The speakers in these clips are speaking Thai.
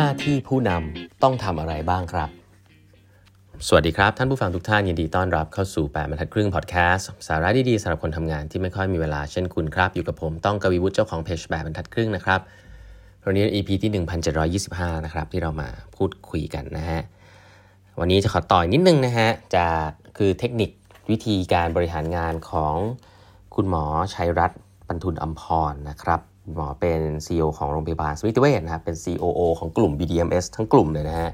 หน้าที่ผู้นำต้องทำอะไรบ้างครับ สวัสดีครับ ท่านผู้ฟังทุกท่านยินดีต้อนรับเข้าสู่ 8บรรทัดครึ่งพอดแคสต์สาระดีๆสำหรับคนทำงานที่ไม่ค่อยมีเวลาเช่นคุณครับ อยู่กับผมต้องกวีวุฒิเจ้าของเพจ8บรรทัดครึ่งนะครับวันนี้ EP ที่ 1725 นะครับ ที่เรามาพูดคุยกันนะฮะวันนี้จะขอต่อยนิดนึงนะฮะจากคือเทคนิควิธีการบริหารงานของคุณหมอชัยรัตน์ปันทุนอัมพรนะครับ หมอเป็น CEO ของโรงพยาบาลสมิติเวชนะครับเป็น COO ของกลุ่ม BDMS ทั้งกลุ่มเลยนะฮะ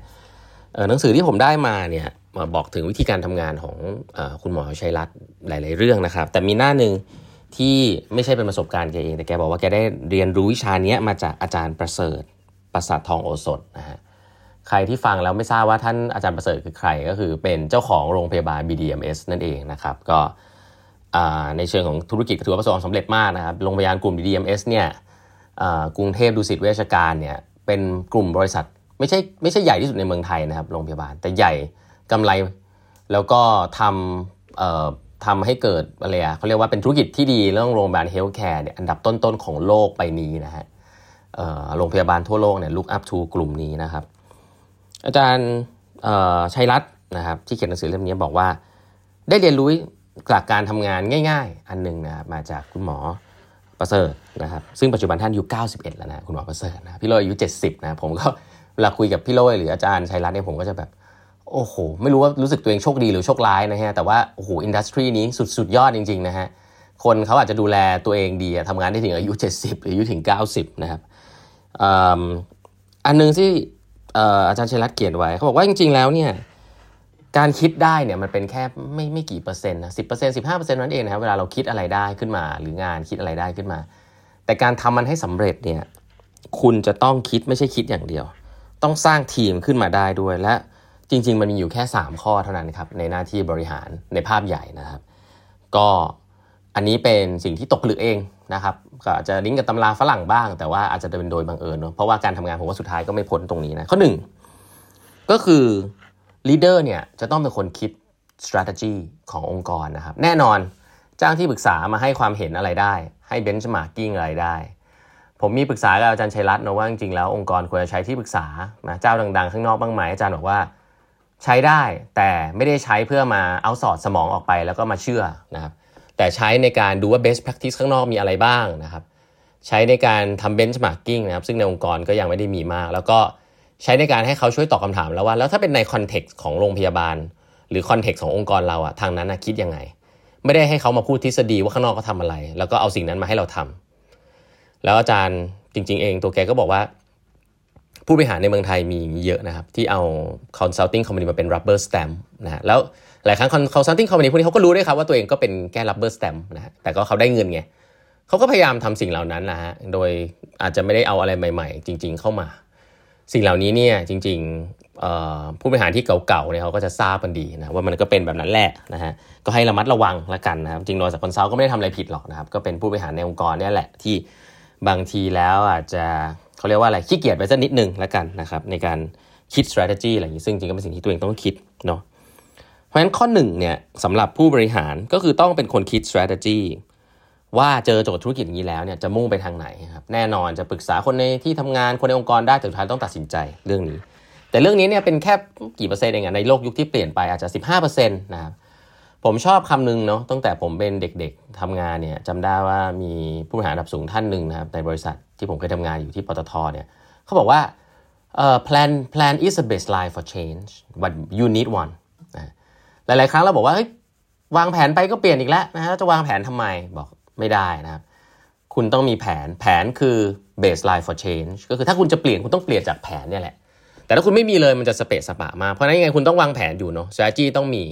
หนังสือที่ผมได้มาเนี่ยมาบอกถึงวิธีการทำงานของอคุณหมอชัยรัตน์หลาย ๆ เรื่องนะครับ แต่มีหน้าหนึ่งที่ไม่ใช่เป็นประสบการณ์แกเอง แต่แกบอกว่าแกได้เรียนรู้วิชานี้มาจากอาจารย์ประเสริฐประสาททองโอสถนะฮะใครที่ฟังแล้วไม่ทราบว่าท่านอาจารย์ประเสริฐคือใครก็คือเป็นเจ้าของโรงพยาบาล BDMS นั่นเองนะครับก็ในเชิงของธุรกิจถือว่าประสบความสำเร็จมากนะครับโรงพยาบาลกลุ่ม BDMS เนี่ย กรุงเทพดุสิตเวชการเนี่ยเป็นกลุ่มบริษัทไม่ใช่ไม่ใช่ใหญ่ที่สุดในเมืองไทยนะครับโรงพยาบาล แต่ใหญ่กำไรแล้วก็ทำทำให้เกิดอะไรอะเขาเรียกว่าเป็นธุรกิจที่ดีเรื่องโรงพยาบาล healthcare เนี่ยอันดับต้นๆของโลกไปนี้นะฮะโรงพยาบาลทั่วโลกเนี่ย look up to กลุ่มนี้นะครับ อาจารย์ชัยรัตน์นะครับที่เขียนหนังสือเล่มนี้บอกว่า ได้เรียนรู้จากการทำงานง่าย ๆ อันหนึ่งนะครับมาจากคุณหมอ ประเสริฐนะครับซึ่งปัจจุบันท่านอายุ 91 แล้วนะคุณหมอประเสริฐนะพี่โรยอายุ 70 นะผมก็เวลาคุยกับพี่โรยหรืออาจารย์ชัยรัตน์เนี่ยผมก็จะแบบโอ้โห ไม่รู้ว่ารู้สึกตัวเองโชคดีหรือโชคร้ายนะฮะ แต่ว่าโอ้โหอินดัสทรีนี้สุดสุดยอดจริง ๆ นะฮะ คนเขาอาจจะดูแลตัวเองดีทำงานได้ถึงอายุ 70 หรืออายุถึง 90 นะครับอันนึงที่อาจารย์ชัยรัตน์เขียนไว้ เขาบอกว่าจริง ๆ แล้วเนี่ย การคิดได้เนี่ยมันเป็นแค่ไม่ไม่กี่เปอร์เซ็นต์นะสิบเปอร์เซ็นต์สิบห้าเปอร์เซ็นต์นั่นเองนะครับเวลาเราคิดอะไรได้ขึ้นมา หรืองานคิดอะไรได้ขึ้นมา แต่การทำมันให้สำเร็จเนี่ยคุณจะต้องคิดไม่ใช่คิดอย่างเดียว ต้องสร้างทีมขึ้นมาได้ด้วยและจริง ๆ มันมีอยู่แค่ 3 ข้อเท่านั้นครับในหน้าที่บริหารในภาพใหญ่นะครับ ก็อันนี้เป็นสิ่งที่ตกผลึกเองนะครับก็อาจจะลิงก์กับตำราฝรั่งบ้าง แต่ว่าอาจจะเป็นโดยบังเอิญเนาะเพราะว่าการทำงานผมว่าสุดท้ายก็ไม่พ้นตรงนี้นะข้อหนึ่งก็คือ ลีดเดอร์เนี่ยจะต้องเป็นคนคิด strategy ขององค์กรนะครับ แน่นอนจ้างที่ปรึกษามาให้ความเห็นอะไรได้ ให้ benchmarking อะไรได้ ผมมีปรึกษากับอาจารย์ชัยรัตน์นะว่าจริงๆแล้วองค์กรควรจะใช้ที่ปรึกษานะเจ้าดังๆ ข้างนอกบ้างไหมอาจารย์บอกว่าใช้ได้แต่ไม่ได้ใช้เพื่อมาเอาสอดสมองออกไปแล้วก็มาเชื่อนะครับแต่ใช้ในการดูว่า best practice ข้างนอกมีอะไรบ้างนะครับ ใช้ในการทำ benchmarking นะครับ ซึ่งในองค์กรก็ยังไม่ได้มีมาก แล้วก็ ใช้ในการให้เขาช่วยตอบคำถามแล้วว่า แล้วถ้าเป็นใน context ของโรงพยาบาล หรือ context ขององค์กรเราอะทางนั้นคิดยังไง ไม่ได้ให้เขามาพูดทฤษฎีว่าข้างนอกเขาทำอะไร แล้วก็เอาสิ่งนั้นมาให้เราทำแล้วอาจารย์จริง ๆ เองตัวแกก็บอกว่า ผู้บริหารในเมืองไทยมีเยอะนะครับ ที่เอา consulting company มาเป็น rubber stamp นะฮะแล้วหลายครั้ง consulting company พวกนี้เขาก็รู้ด้วยครับว่าตัวเองก็เป็นแค่ rubber stamp นะฮะแต่ก็เขาได้เงินไงเขาก็พยายามทำสิ่งเหล่านั้นนะฮะโดยอาจจะไม่ได้เอาอะไรใหม่ ๆ จริง ๆ เข้ามา สิ่งเหล่านี้เนี่ยจริงๆผู้บริหารที่เก่าๆเนี่ยเขาก็จะทราบกันดีนะว่ามันก็เป็นแบบนั้นแหละนะฮะก็ให้ระมัดระวังละกันนะครับจริงๆโดยสักคนเซาก็ไม่ได้ทำอะไรผิดหรอกนะครับก็เป็นผู้บริหารในองค์กรเนี่ยแหละที่บางทีแล้วอาจจะเขาเรียกว่าอะไรขี้เกียจไปสักนิดนึงละกันนะครับในการคิด strategy อะไรอย่างนี้ซึ่งจริงก็เป็นสิ่งที่ตัวเองต้องคิดเนาะเพราะฉะนั้นข้อหนึ่งเนี่ยสำหรับผู้บริหารก็คือต้องเป็นคนคิด strategy ว่าเจอโจทย์ธุรกิจอย่างนี้แล้วเนี่ยจะมุ่งไปทางไหนครับแน่นอนจะปรึกษาคนในที่ทำงานคนในองค์กรได้แต่สุดท้ายต้องตัดสินใจเรื่องนี้ แต่เรื่องนี้เนี่ยเป็นแค่กี่เปอร์เซ็นต์เองในโลกยุคที่เปลี่ยนไปอาจจะ 15%นะครับผมชอบคำหนึ่งเนาะตั้งแต่ผมเป็นเด็กๆทำงานเนี่ยจำได้ว่ามีผู้บริหารระดับสูงท่านหนึ่งนะครับในบริษัทที่ผมเคยทำงานอยู่ที่ปตทเนี่ยเขาบอกว่าเอ่อ plan plan is a baseline for change but you need one นะหลายๆครั้งเราบอกว่า วางแผนไปก็เปลี่ยนอีกแล้วนะฮะจะวางแผนทำไมบอก ไม่ได้นะครับ คุณต้องมีแผนแผนคือ baseline for change ก็คือถ้าคุณจะเปลี่ยนคุณต้องเปลี่ยนจากแผนเนี่ยแหละ แต่ถ้าคุณไม่มีเลยมันจะสเปะสปะมากเพราะนั้นยังไงคุณต้องวางแผนอยู่เนาะ strategy ต้องมี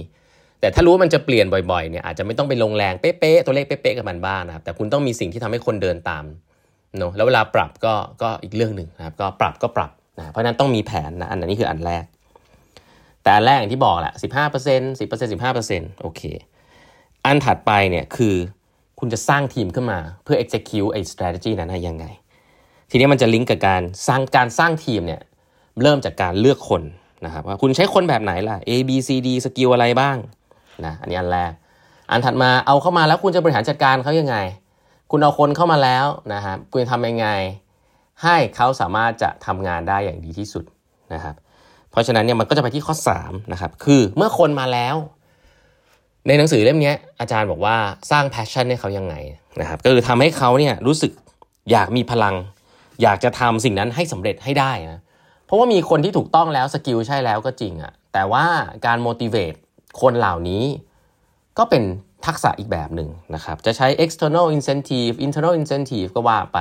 แต่ถ้ารู้ว่ามันจะเปลี่ยนบ่อยๆเนี่ยอาจจะไม่ต้องไปลงแรงเป๊ะๆตัวเลขเป๊ะๆกับมันบ้างนะครับ แต่คุณต้องมีสิ่งที่ทำให้คนเดินตามเนาะแล้วเวลาปรับก็ก็อีกเรื่องหนึ่งนะครับก็ปรับก็ปรับนะเพราะนั้นต้องมีแผนนะอันนี้คืออันแรก แต่อันแรกอย่างที่บอกแหละสิบห้าเปอร์เซ็นต์สิบเปอร์เซ็นต์สิบห้าเปอร์เซ็นต์โอเค อันถัดไปเนี่ยคือ คุณจะสร้างทีมขึ้นมาเพื่อ execute ไอ้ strategy นั้นยังไง ทีนี้มันจะลิงก์กับการสร้างการสร้างทีมเนี่ยเริ่มจากการเลือกคนนะครับว่าคุณใช้คนแบบไหนล่ะ A B C D skill อะไรบ้างนะอันนี้อันแรก อันถัดมาเอาเข้ามาแล้วคุณจะบริหารจัดการเขายังไง คุณเอาคนเข้ามาแล้วนะครับคุณทำยังไง ให้เขาสามารถจะทำงานได้อย่างดีที่สุดนะครับเพราะฉะนั้นเนี่ยมันก็จะไปที่ข้อ3นะครับคือเมื่อคนมาแล้ว ในหนังสือเล่มนี้อาจารย์บอกว่าสร้าง passion ให้เขายังไงนะครับก็คือทำให้เขาเนี่ยรู้สึกอยากมีพลัง อยากจะทำสิ่งนั้นให้สำเร็จให้ได้นะเพราะว่ามีคนที่ถูกต้องแล้ว skill ใช่แล้วก็จริงอะแต่ว่าการ motivate คนเหล่านี้ก็เป็นทักษะอีกแบบหนึ่งนะครับ จะใช้ external incentive internal incentive ก็ว่าไป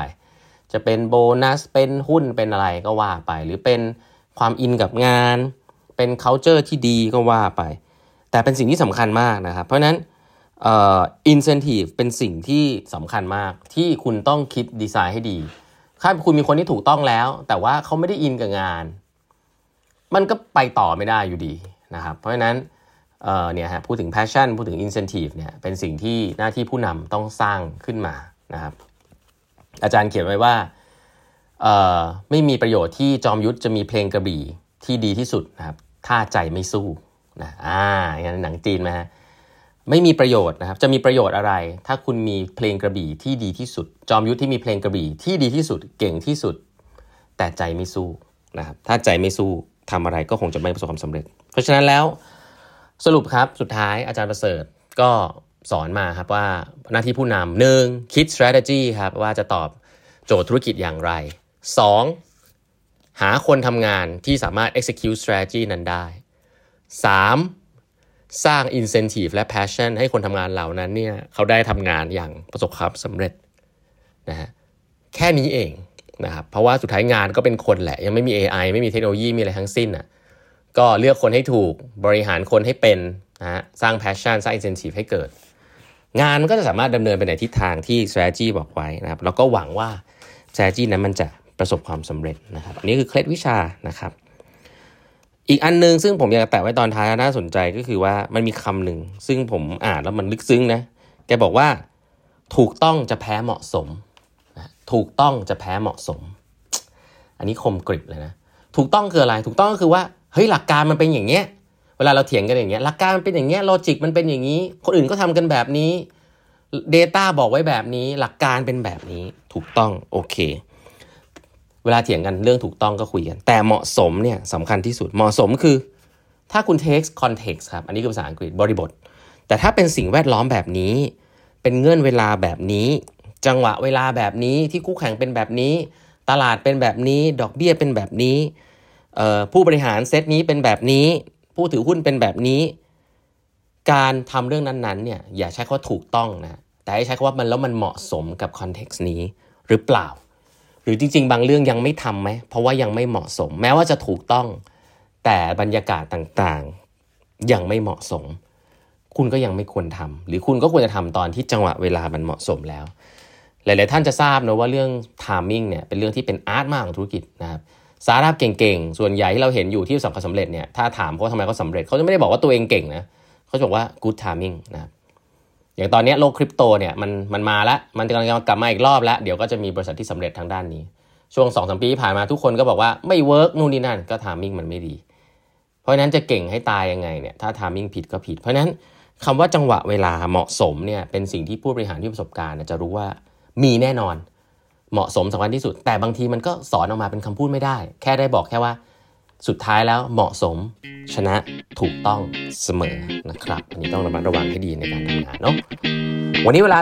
จะเป็นโบนัส เป็นหุ้น เป็นอะไรก็ว่าไป หรือเป็นความอินกับงาน เป็น culture ที่ดีก็ว่าไป แต่เป็นสิ่งที่สำคัญมากนะครับ เพราะนั้น incentive เป็นสิ่งที่สำคัญมากที่คุณต้องคิดดีไซน์ให้ดี ถ้าคุณมีคนที่ถูกต้องแล้ว แต่ว่าเขาไม่ได้อินกับงาน มันก็ไปต่อไม่ได้อยู่ดีนะครับ เพราะฉะนั้นเนี่ยฮะพูดถึง passion พูดถึง incentive เนี่ยเป็นสิ่งที่หน้าที่ผู้นำต้องสร้างขึ้นมานะครับ อาจารย์เขียนไว้ว่าไม่มีประโยชน์ที่จอมยุทธจะมีเพลงกระบี่ที่ดีที่สุดนะครับ ถ้าใจไม่สู้ นะอ่าอย่างหนังจีนไหมฮะไม่มีประโยชน์นะครับ จะมีประโยชน์อะไร ถ้าคุณมีเพลงกระบี่ที่ดีที่สุด จอมยุทธที่มีเพลงกระบี่ที่ดีที่สุดเก่งที่สุด แต่ใจไม่สู้นะครับถ้าใจไม่สู้ทำอะไรก็คงจะไม่ประสบความสำเร็จ เพราะฉะนั้นแล้วสรุปครับสุดท้ายอาจารย์ประเสริฐก็สอนมาครับว่าหน้าที่ผู้นำหนึ่งคิด strategy ครับว่าจะตอบโจทย์ธุรกิจอย่างไร 2. หาคนทำงานที่สามารถ execute strategy นั้นได้ 3. สร้าง incentive และ passion ให้คนทำงานเหล่านั้นเนี่ยเขาได้ทำงานอย่างประสบความสำเร็จนะฮะแค่นี้เองนะครับเพราะว่าสุดท้ายงานก็เป็นคนแหละ ยังไม่มี AI ไม่มีเทคโนโลยีมีอะไรทั้งสิ้นอะก็เลือกคนให้ถูกบริหารคนให้เป็นนะฮะสร้างแพชชั่นสร้าง incentive ให้เกิด งานก็จะสามารถดำเนินไปในทิศทางที่ strategy บอกไว้นะครับแล้วก็หวังว่า strategy นั้นมันจะประสบความสำเร็จนะครับอันนี้คือเคล็ดวิชานะครับ อีกอันนึงซึ่งผมอยากแตะไว้ตอนท้ายน่าสนใจก็คือว่ามันมีคำหนึ่ง ซึ่งผมอ่านแล้วมันลึกซึ้งนะ แกบอกว่า ถูกต้องจะแพ้เหมาะสม ถูกต้องจะแพ้เหมาะสม อันนี้คมกริบเลยนะ ถูกต้องคืออะไร ถูกต้องก็คือว่าเฮ้ยหลักการมันเป็นอย่างเงี้ย เวลาเราเถียงกันอย่างเงี้ยหลักการมันเป็นอย่างเงี้ยโลจิกมันเป็นอย่างนี้ คนอื่นก็ทำกันแบบนี้ Data บอกไว้แบบนี้หลักการเป็นแบบนี้ ถูกต้องโอเค เวลาเถียงกันเรื่องถูกต้องก็คุยกัน แต่เหมาะสมเนี่ยสำคัญที่สุดเหมาะสมคือ ถ้าคุณ take context ครับ อันนี้คือภาษาอังกฤษบริบท แต่ถ้าเป็นสิ่งแวดล้อมแบบนี้ เป็นเงื่อนเวลาแบบนี้ จังหวะเวลาแบบนี้ที่คู่แข่งเป็นแบบนี้ ตลาดเป็นแบบนี้ ดอกเบี้ยเป็นแบบนี้ผู้บริหารเซตนี้เป็นแบบนี้ ผู้ถือหุ้นเป็นแบบนี้ การทำเรื่องนั้นๆเนี่ยอย่าใช้คำว่าถูกต้องนะแต่ให้ใช้คำว่ามันแล้วมันเหมาะสมกับคอนเท็กซ์นี้หรือเปล่า หรือจริง ๆ บางเรื่องยังไม่ทำไหมเพราะว่ายังไม่เหมาะสม แม้ว่าจะถูกต้อง แต่บรรยากาศต่างๆ ยังไม่เหมาะสม คุณก็ยังไม่ควรทำหรือคุณก็ควรจะทำตอนที่จังหวะเวลามันเหมาะสมแล้ว หลาย ๆ ท่านจะทราบนะว่าเรื่อง timing เนี่ยเป็นเรื่องที่เป็น art มากของธุรกิจนะครับสาร์ทอัพเก่งๆ ส่วนใหญ่ที่เราเห็นอยู่ที่ประสบความสำเร็จเนี่ย ถ้าถามเขาทำไมเขาสำเร็จ เขาจะไม่ได้บอกว่าตัวเองเก่งนะ เขาจะบอกว่า good timing นะครับ อย่างตอนนี้โลกคริปโตเนี่ยมันมันมาแล้ว มันกำลังกลับมาอีกรอบแล้ว เดี๋ยวก็จะมีบริษัทที่สำเร็จทางด้านนี้ ช่วงสองสามปีที่ผ่านมาทุกคนก็บอกว่าไม่ work นู่นนี่นั่นก็ timing มันไม่ดี เพราะนั้นจะเก่งให้ตายยังไงเนี่ยถ้า timing ผิดก็ผิด เพราะนั้นคำว่าจังหวะเวลาเหมาะสมเนี่ยเป็นสิ่งที่ผู้บริหารที่ประสบการณ์จะรู้ว่ามีแน่นอน เหมาะสมสำคัญที่สุด แต่บางทีมันก็สอนออกมาเป็นคำพูดไม่ได้ แค่ได้บอกแค่ว่า สุดท้ายแล้วเหมาะสมชนะถูกต้องเสมอนะครับ อันนี้ต้องระมัดระวังให้ดีในการทำงานเนาะวันนี้เวลา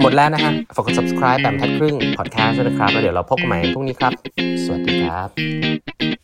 หมดแล้วนะฮะฝากกด subscribe แบบทัดครึ่ง podcast ด้วยนะครับ แล้วเดี๋ยวเราพบกันใหม่พรุ่งนี้ครับ สวัสดีครับ